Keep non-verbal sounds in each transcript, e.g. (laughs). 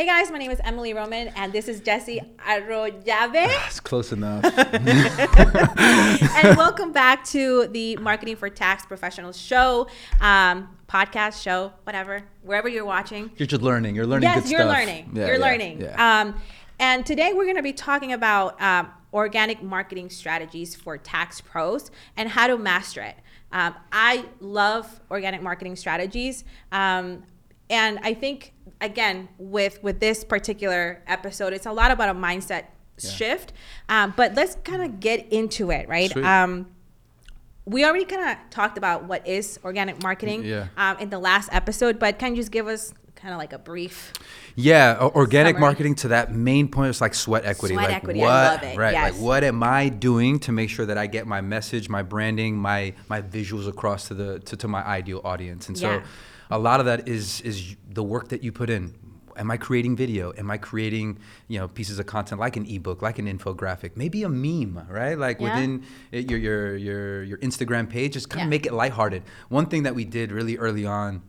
Hey guys, my name is Emely Roman, and this is Jesse Arroyave. That's close enough. (laughs) (laughs) and welcome back to the Marketing for Tax Professionals show, um, podcast show, whatever, wherever you're watching. You're just learning. You're learning. Yes, good you're stuff. learning. Yeah, you're yeah, learning. yeah. Um, and today we're going to be talking about um, organic marketing strategies for tax pros and how to master it. Um, I love organic marketing strategies, um, and I think again with with this particular episode, it's a lot about a mindset Yeah. shift. Um, but let's kind of get into it, right? Sweet. Um, we already kind of talked about what is organic marketing Yeah. um, in the last episode, but can you just give us kind of like a brief? Yeah, organic Summary. marketing to that main point is like sweat equity. Sweat like equity, I what, love it, Right, yes. like what am I doing to make sure that I get my message, my branding, my my visuals across to the to, to my ideal audience? And so, Yeah. A lot of that is is the work that you put in. Am I creating video? Am I creating you know pieces of content like an ebook, like an infographic, maybe a meme, right? Like Yeah. within eh, your your your your Instagram page, just kind of make it lighthearted. One thing that we did really early on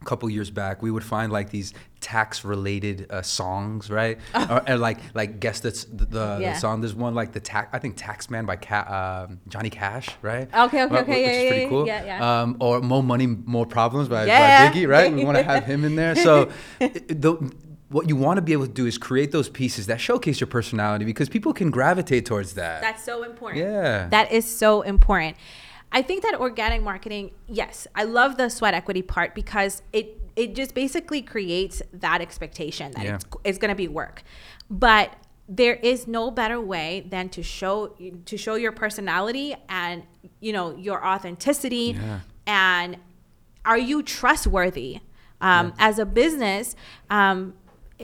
a couple years back, we would find like these tax related uh, songs, right? or, or like like guess that's the, the Yeah. song. There's one like the tax. I think Tax Man by Ca- um, Johnny Cash, right? Okay, okay, okay, Which yeah, is yeah, pretty yeah, cool. yeah, yeah. Um, or More Money, More Problems by, Yeah. by Biggie, right? We want to have him in there. So (laughs) it- the, what you want to be able to do is create those pieces that showcase your personality because people can gravitate towards that. That's so important. Yeah. That is so important. I think that organic marketing, yes, I love the sweat equity part because it it just basically creates that expectation that Yeah. it's it's going to be work. But there is no better way than to show to show your personality and you know your authenticity Yeah. and are you trustworthy um, as a business um,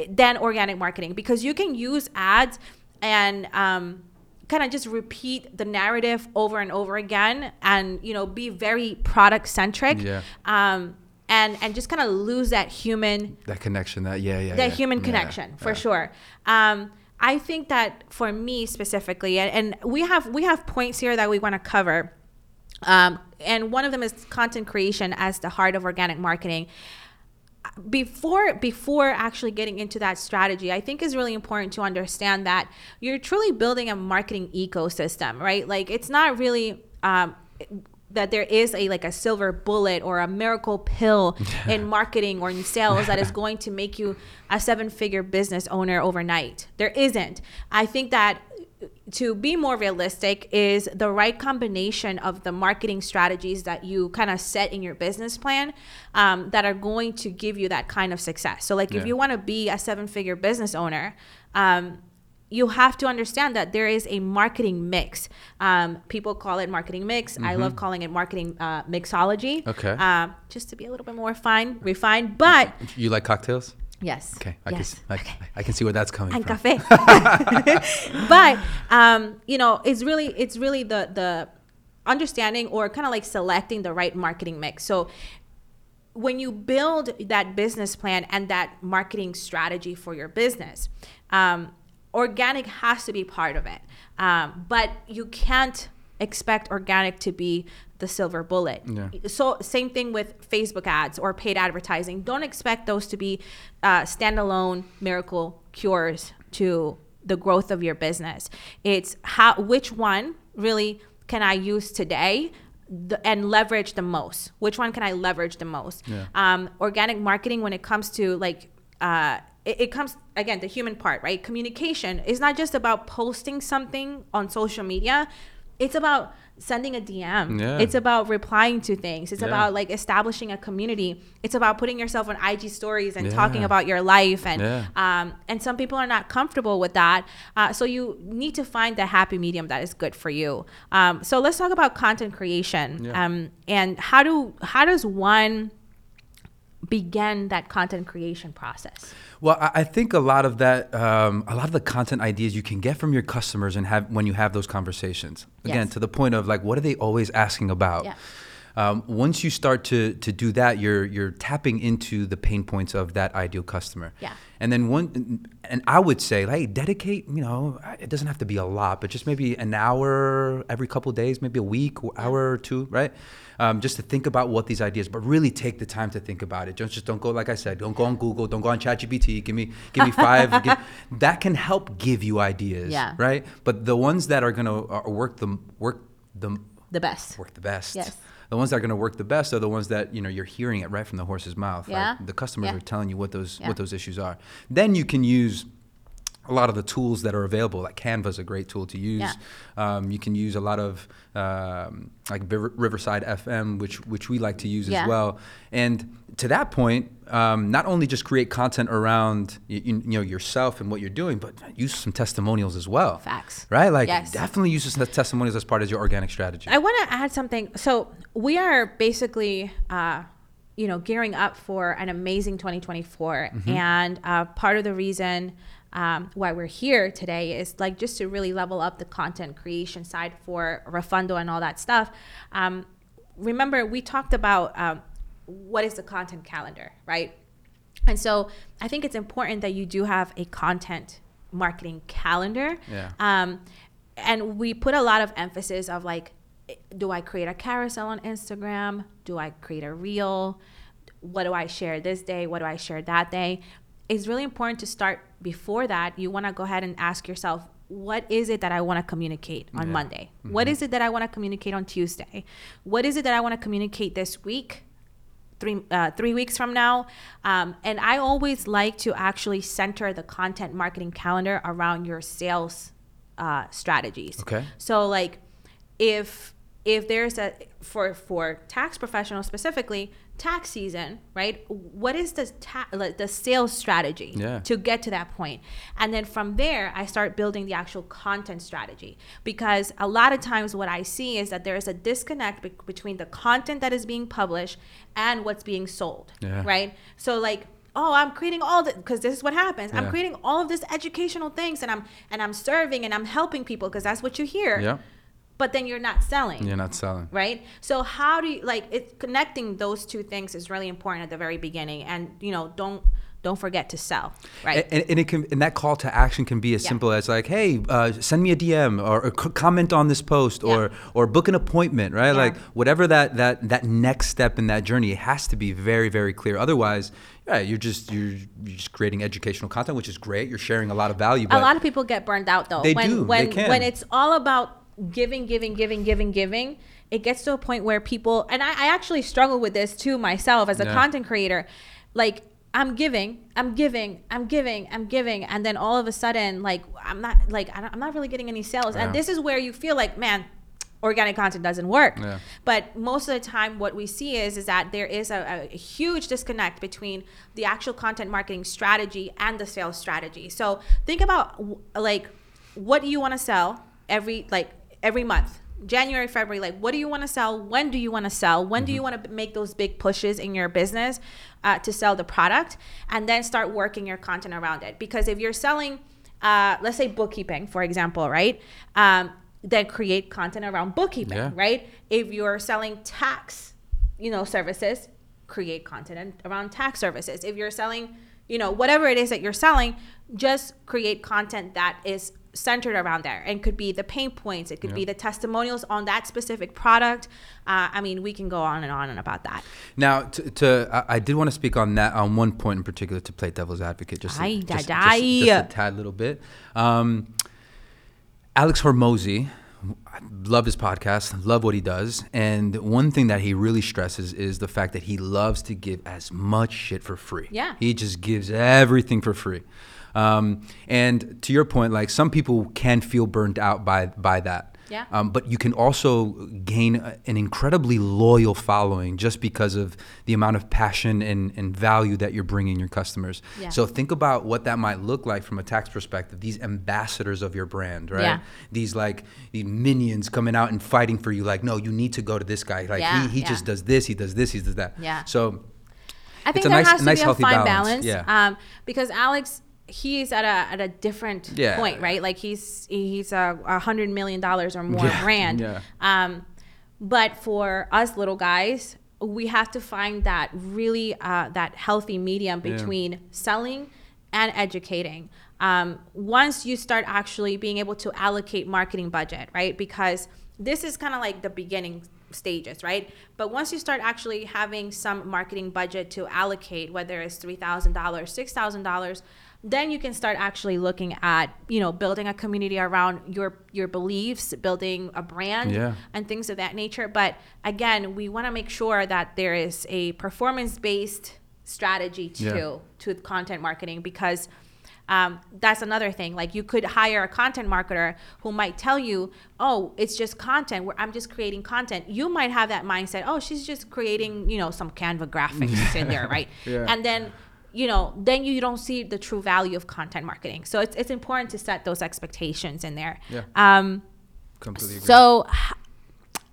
than organic marketing because you can use ads and um, kind of just repeat the narrative over and over again and you know be very product centric Yeah. um, and and just kind of lose that human that connection, that yeah, yeah, that yeah. human Yeah, connection for sure. Um, I think that for me specifically, and, and we have we have points here that we want to cover, um, and one of them is content creation as the heart of organic marketing. Before before actually getting into that strategy, I think is really important to understand that you're truly building a marketing ecosystem, right? Like it's not really. Um, that there is a like a silver bullet or a miracle pill (laughs) in marketing or in sales that is (laughs) going to make you a seven figure business owner overnight. There isn't. I think that to be more realistic is the right combination of the marketing strategies that you kind of set in your business plan um, that are going to give you that kind of success. So, like if you want to be a seven figure business owner, um, you have to understand that there is a marketing mix. Um, people call it marketing mix. I love calling it marketing uh, mixology. Mm-hmm. Okay. Um, just to be a little bit more fine, refined. But You like cocktails? Yes. Okay, I yes. can I, I can see where that's coming and from. cafe. (laughs) (laughs) but um, you know, it's really it's really the the understanding or kind of like selecting the right marketing mix. So when you build that business plan and that marketing strategy for your business, um, organic has to be part of it. Um, but you can't expect organic to be the silver bullet. Yeah. So same thing with Facebook ads or paid advertising. Don't expect those to be uh, standalone miracle cures to the growth of your business. It's how which one really can I use today the, and leverage the most? Which one can I leverage the most? Yeah. Um, organic marketing when it comes to like uh, it, it comes again the human part, right? Communication is not just about posting something on social media. It's about sending a DM. Yeah. It's about replying to things. It's Yeah. about like establishing a community. It's about putting yourself on IG stories and Yeah. talking about your life. And um, and some people are not comfortable with that. Uh, so you need to find the happy medium that is good for you. Um, so let's talk about content creation. Um, and how do how does one begin that content creation process? Well, I I think a lot of that, um, a lot of the content ideas you can get from your customers and have when you have those conversations. Again, Yes. to the point of like, what are they always asking about? Yeah. Um, once you start to to do that, you're you're tapping into the pain points of that ideal customer. Yeah. And then one, and I would say, hey, dedicate. You know, it doesn't have to be a lot, but just maybe an hour every couple of days, maybe a week, or hour or two, right? Um, just to think about what these ideas, but really take the time to think about it. Just, just don't go, like I said, don't go on Google, don't go on ChatGPT. Give me, give me (laughs) five. give, that can help give you ideas, Yeah. right? But the ones that are gonna uh, work the work the The best. work the best. Yes. The ones that are going to work the best are the ones that you know you're hearing it right from the horse's mouth. Yeah. Right? The customers Yeah. are telling you what those Yeah. what those issues are. Then you can use a lot of the tools that are available. Like Canva is a great tool to use. Yeah. Um, you can use a lot of um, like River- Riverside FM, which which we like to use Yeah. as well. And to that point, um, not only just create content around you, you know yourself and what you're doing, but use some testimonials as well. Facts. Right? Like Yes. definitely use some testimonials as part of your organic strategy. I want to add something. So we are basically, uh, you know, gearing up for an amazing 2024, and uh, part of the reason um, why we're here today is like just to really level up the content creation side for Refundo and all that stuff. Um, remember, we talked about um, what is the content calendar, right? And so I think it's important that you do have a content marketing calendar. Yeah. Um, and we put a lot of emphasis of like, do I create a carousel on Instagram? Do I create a reel? What do I share this day? What do I share that day? It's really important to start before that. You want to go ahead and ask yourself, what is it that I want to communicate on Yeah. Monday? What is it that I want to communicate on Tuesday? What is it that I want to communicate this week? three uh, three weeks from now. Um, and I always like to actually center the content marketing calendar around your sales uh, strategies. Okay. So like, if if there's a for for tax professionals specifically tax season right what is the ta- the sales strategy Yeah. to get to that point? and then from there i start building the actual content strategy because a lot of times what i see is that there is a disconnect be- between the content that is being published and what's being sold Yeah. right so like oh i'm creating all the because this is what happens i'm creating all of this educational things and i'm and i'm serving and i'm helping people because that's what you hear Yeah. But then you're not selling You're not selling. right so how do you like it connecting those two things is really important at the very beginning and you know don't don't forget to sell right And, and it can, and that call to action can be as Yeah. simple as like, "Hey, uh, send me a DM or, or comment on this post, or or book an appointment." Right? Yeah. Like whatever that that that next step in that journey, it has to be very very clear. Otherwise, yeah, you're just you're, you're just creating educational content, which is great. You're sharing a lot of value. But a lot of people get burned out though They when do. They when can. when it's all about giving giving giving giving giving it gets to a point where people and i, I actually struggle with this too myself as a Yeah. content creator like i'm giving i'm giving i'm giving i'm giving and then all of a sudden like i'm not like I don't- i'm not really getting any sales Yeah. and this is where you feel like man organic content doesn't work Yeah. but most of the time what we see is is that there is a, a huge disconnect between the actual content marketing strategy and the sales strategy so think about w- like what do you want to sell every like every month. January february like what do you want to sell? When do you want to sell? When do you want to make those big pushes in your business uh, to sell the product? And then start working your content around it. Because if you're selling uh, let's say bookkeeping for example right? Um, then create content around bookkeeping Yeah. right? If you're selling tax you know services create content around tax services. If you're selling you know whatever it is that you're selling just create content that is centered around there and could be the pain points it could be the testimonials on that specific product uh, i mean we can go on and on and about that Now, to, to I, I did want to speak on that on one point in particular to play devil's advocate, just a, Aye, just, da, just, just a tad little bit. Um, Alex Hormozi, I love his podcast, love what he does, and one thing that he really stresses is the fact that he loves to give as much shit for free. Yeah. he just gives everything for free. Um, and to your point, like some people can feel burnt out by by that. Yeah. Um, but you can also gain a- an incredibly loyal following just because of the amount of passion and, and value that you're bringing your customers. Yeah. So think about what that might look like from a tax perspective. These ambassadors of your brand, right? Yeah. These like these minions coming out and fighting for you. Like, no, you need to go to this guy. Like Yeah, he, he just does this, he does this, he does that. Yeah. So I It's think a there nice- has to nice, be a healthy fine balance, balance, yeah. um, because Alex he's at a at a different Yeah. point, right? Like he's he's a, a hundred million dollars or more Yeah, (laughs) brand. yeah. Um, but for us little guys, we have to find that really uh, that healthy medium between selling and educating. Um, once you start actually being able to allocate marketing budget, right? Because this is kind of like the beginning stages, right? But once you start actually having some marketing budget to allocate, whether it's three thousand dollars, six thousand dollars, then you can start actually looking at you know building a community around your your beliefs, building a brand, Yeah. and things of that nature. But again, we want to make sure that there is a performance based strategy to Yeah. to content marketing because um, that's another thing. Like you could hire a content marketer who might tell you, "Oh, it's just content. Where I'm just creating content." You might have that mindset. Oh, she's just creating, you know, some Canva graphics in there, right? (laughs) Yeah. And then, you know, then you don't see the true value of content marketing. So it's it's important to set those expectations in there. Yeah. Um, Completely agree. so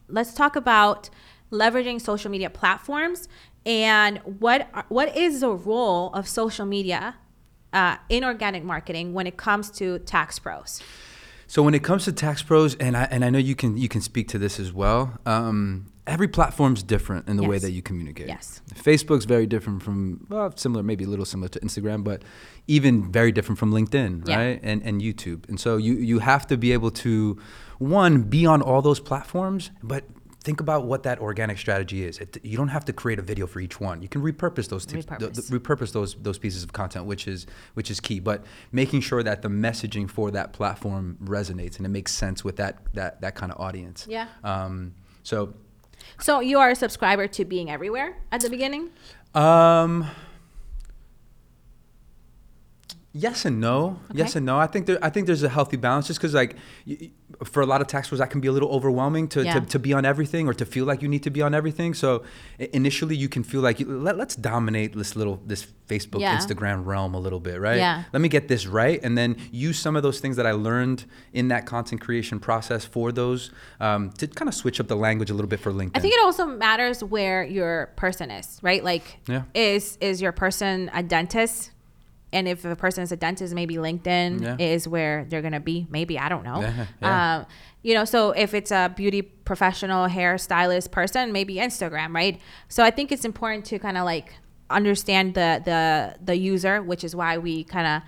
let's talk about leveraging social media platforms and what are, what is the role of social media uh, in organic marketing when it comes to tax pros. So when it comes to tax pros, and I and I know you can you can speak to this as well. Um, every platform's different in the way that you communicate. Yes. Facebook's very different from well, similar, maybe a little similar to Instagram, but even very different from LinkedIn, Yeah. right? And and YouTube. And so you you have to be able to one be on all those platforms, but think about what that organic strategy is. It, you don't have to create a video for each one. You can repurpose those tips, the- the- Repurpose. repurpose those those pieces of content, which is which is key. But making sure that the messaging for that platform resonates and it makes sense with that that that kind of audience. Yeah. Um, so, So you are a subscriber to being everywhere at the beginning. um, yes and no. Yes and no. I think there I think there's a healthy balance, just because like. Y- for a lot of tax pros, that can be a little overwhelming to, Yeah. to, to be on everything or to feel like you need to be on everything. So initially, you can feel like let, let's dominate this little this Facebook, Yeah. Instagram realm a little bit, right? Yeah. let me get this right and then use some of those things that i learned in that content creation process for those um, to kind of switch up the language a little bit for linkedin I think it also matters where your person is, right? Like, Yeah. is is your person a dentist? And if a person is a dentist, maybe LinkedIn Yeah. is where they're gonna be. Maybe I don't know. Yeah, yeah. Um, you know, so if it's a beauty professional, hairstylist person, maybe Instagram, right? So I think it's important to kind of like understand the the the user, which is why we kind of.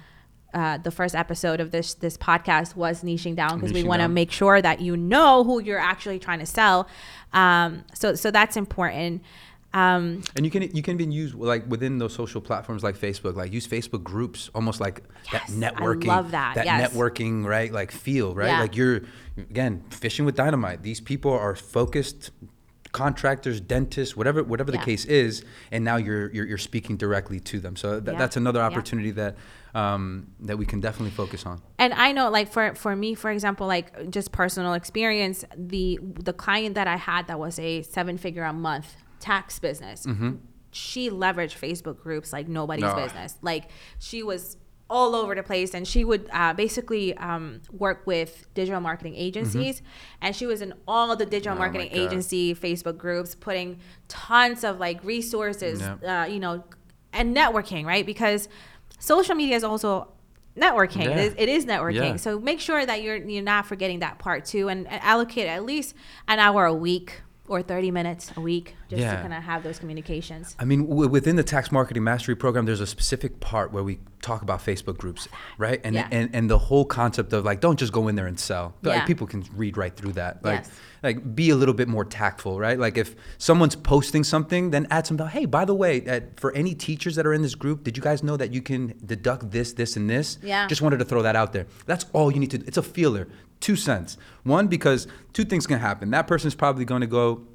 Uh, the first episode of this this podcast was niching down because we want to make sure that you know who you're actually trying to sell. Um, so so that's important. Um, and you can you can even use like within those social platforms like facebook like use facebook groups almost like Yes, that networking I love that, that yes. networking right like feel right Yeah. like you're again fishing with dynamite these people are focused contractors dentists whatever whatever Yeah. the case is and now you're you're, you're speaking directly to them so th- Yeah. that's another Yeah. opportunity that um, that we can definitely focus on and I know, like for for me, for example, like just personal experience, the the client that I had that was a seven figure a month tax business. She leveraged Facebook groups like nobody's Ah. business. Like she was all over the place, and she would uh, basically um, work with digital marketing agencies, and she was in all the digital Oh marketing agency Facebook groups, putting tons of like resources, Yeah. uh, you know, and networking, right? Because social media is also networking. Yeah. It, is, it is networking. Yeah. So make sure that you're you're not forgetting that part too, and, and allocate at least an hour a week or 30 minutes a week just Yeah. to kind of have those communications. I mean, w- within the tax marketing mastery program, there's a specific part where we talk about Facebook groups, right? And Yeah. and, and the whole concept of like, don't just go in there and sell. yeah. Like people can read right through that. Like, Yes. like be a little bit more tactful, right? Like if someone's posting something, then add some. Hey, by the way, uh, for any teachers that are in this group, did you guys know that you can deduct this, this, and this? Yeah. Just wanted to throw that out there. That's all you need to. do It's a feeler. Two cents. One because two things can happen. That person's probably going to go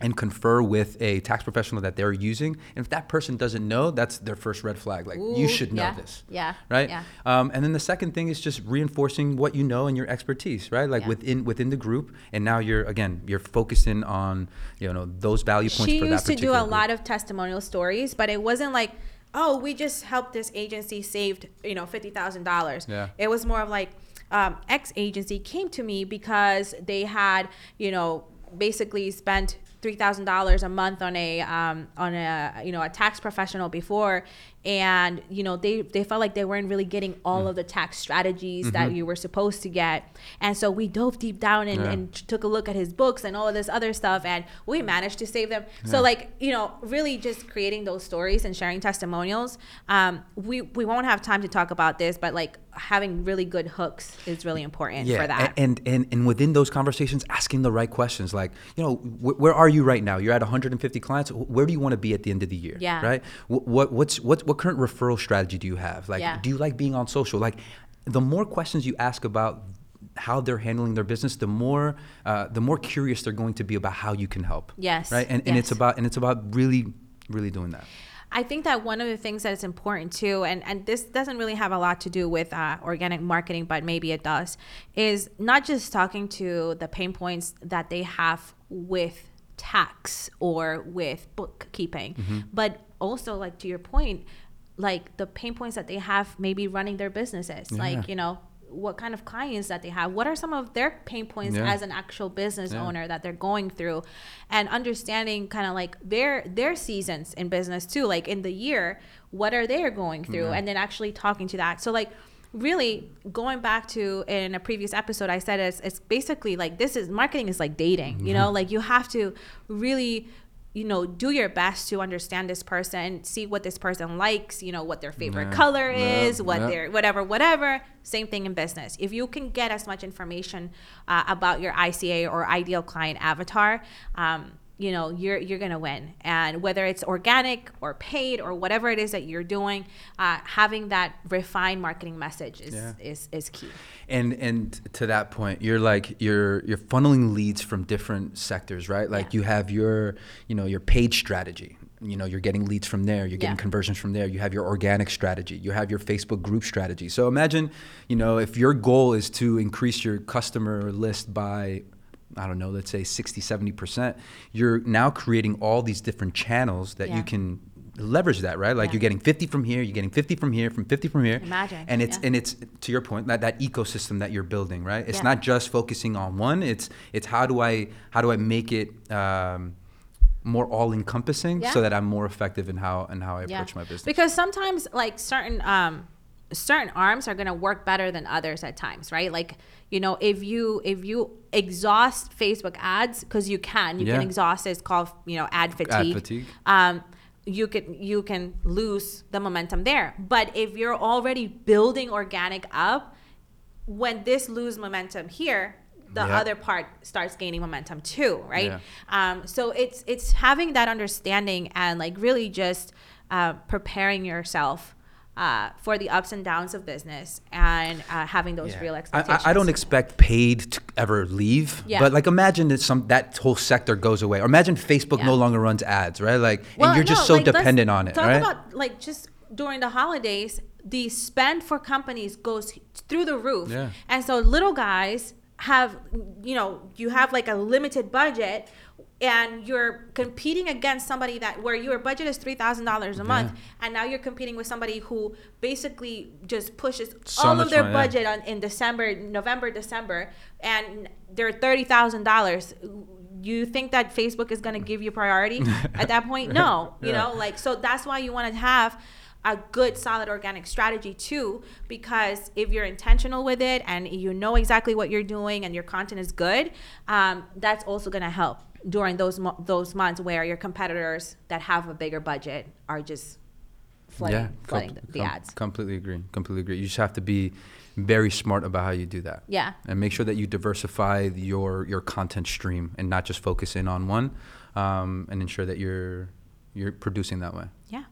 and confer with a tax professional that they're using. And if that person doesn't know, that's their first red flag. Like, you should know yeah, this. yeah, Right? yeah. Um, and then the second thing is just reinforcing what you know and your expertise, right? Like Yeah. within within the group. And now you're, again, you're focusing on, you know, those value points She for that used to do a group. lot of testimonial stories, but it wasn't like, oh, we just helped this agency saved, you know, fifty thousand dollars. Yeah. It was more of like, um, X agency came to me because they had, you know, basically spent three thousand dollars a month on a um, on a you know a tax professional before, and you know they they felt like they weren't really getting all Mm. of the tax strategies Mm-hmm. that you were supposed to get and so we dove deep down and, Yeah. and took a look at his books and all of this other stuff and we managed to save them so like you know really just creating those stories and sharing testimonials um we we won't have time to talk about this but like having really good hooks is really important for that And, and and within those conversations, asking the right questions, like you know, wh- where are you right now? You're at 150 clients. Where do you want to be at the end of the year? Yeah. Right. What what's what what current referral strategy do you have? Like, Yeah. do you like being on social? Like, the more questions you ask about how they're handling their business, the more uh, the more curious they're going to be about how you can help. Yes, Right. And and it's about and it's about really really doing that. I think that one of the things that is important too, and, and this doesn't really have a lot to do with uh, organic marketing, but maybe it does, is not just talking to the pain points that they have with tax or with bookkeeping, Mm-hmm. but also, like to your point, like the pain points that they have maybe running their businesses. Yeah. Like, you know, what kind of clients that they have what are some of their pain points Yeah. as an actual business Yeah. owner that they're going through and understanding kind of like their their seasons in business too like in the year what are they going through and then actually talking to that so like really going back to in a previous episode i said it's, it's basically like this is marketing is like dating you know like you have to really you know do your best to understand this person see what this person likes you know what their favorite Yeah. color Yeah. is what Yeah. their whatever whatever same thing in business if you can get as much information uh, about your ica or ideal client avatar um, you know you're you're gonna win and whether it's organic or paid or whatever it is that you're doing uh, having that refined marketing message is Yeah. is, is key And and to that point, you're like you're you're funneling leads from different sectors, right? Like Yeah. you have your you know your paid strategy. You know you're getting leads from there. You're getting Yeah. conversions from there. You have your organic strategy. You have your Facebook group strategy. So imagine, you know, if your goal is to increase your customer list by I don't know, let's say 60, 70%, you're now creating all these different channels that Yeah. you can leverage that, right? Like Yeah. you're getting 50 from here, you're getting 50 from here, from 50 from here. Imagine, And it's yeah. and it's to your point that that ecosystem that you're building right it's Yeah. not just focusing on one it's it's how do i how do i make it um, more all encompassing so that i'm more effective in how and how i approach my business because sometimes like certain um certain arms are going to work better than others at times right like you know if you if you exhaust facebook ads because you can you Yeah. can exhaust it's called you know ad fatigue, ad fatigue. um you can you can lose the momentum there but if you're already building organic up when this lose momentum here the Yeah. other part starts gaining momentum too right Yeah. um, so it's it's having that understanding and like really just uh, preparing yourself uh, for the ups and downs of business and uh, having those Yeah. real expectations I, I don't expect paid to ever leave, Yeah. but like imagine that some that whole sector goes away, or imagine Facebook Yeah. no longer runs ads, right? Like, Well, and you're just no, so like, dependent on it, talk right? about like just during the holidays the spend for companies goes through the roof and so little guys have you know you have like a limited budget and you're competing against somebody that where your budget is $3000 a month and now you're competing with somebody who basically just pushes So all of their money, yeah. budget on in december november december and they're $30000 you think that facebook is going to give you priority (laughs) at that point no (laughs) you Yeah. know like so that's why you want to have a good solid organic strategy too because if you're intentional with it and you know exactly what you're doing and your content is good um, that's also going to help during those mo- those months where your competitors that have a bigger budget are just flooding, flooding com- the, the com- ads Completely agree. Completely agree. You just have to be very smart about how you do that. yeah and make sure that you diversify your your content stream and not just focus in on one um, and ensure that you're you're producing that way Yeah.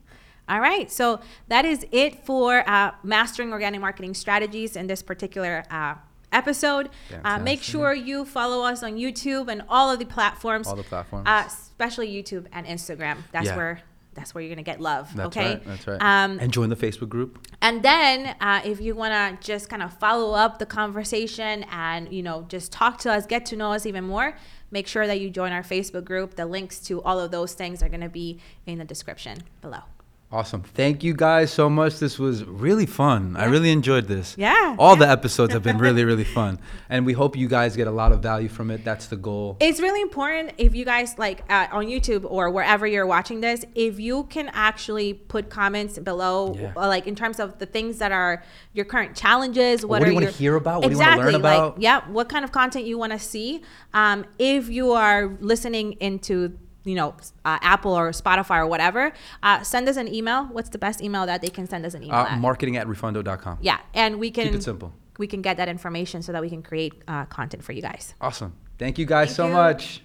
All right. So that is it for uh, mastering organic marketing strategies in this particular uh, episode. Uh, make sure you follow us on YouTube and all of the platforms, all the platforms uh, especially YouTube and Instagram. That's Yeah. where that's where you're gonna get love. that's okay. right that's right Um, and join the facebook group and then, uh, if you want to just kind of follow up the conversation and, you know, just talk to us, get to know us even more, make sure that you join our Facebook group. The links to all of those things are going to be in the description below. Awesome. Thank you guys so much. This was really fun. I really enjoyed this. Yeah, All the episodes have been really, really fun. And we hope you guys get a lot of value from it. That's the goal. It's really important if you guys like uh, on YouTube or wherever you're watching this, if you can actually put comments below, Yeah. like in terms of the things that are your current challenges. What, what do you wanna hear about? What do you wanna exactly, learn like, about? yeah, what kind of content you want to see. Um, if you are listening into you know uh, Apple or Spotify or whatever, uh, send us an email. What's the best email that they can send us an email? Uh, at? marketing at refundo.com. yeah, and we can Keep it simple. We can get that information so that we can create uh, content for you guys. Awesome. Thank you guys Thank so you. much.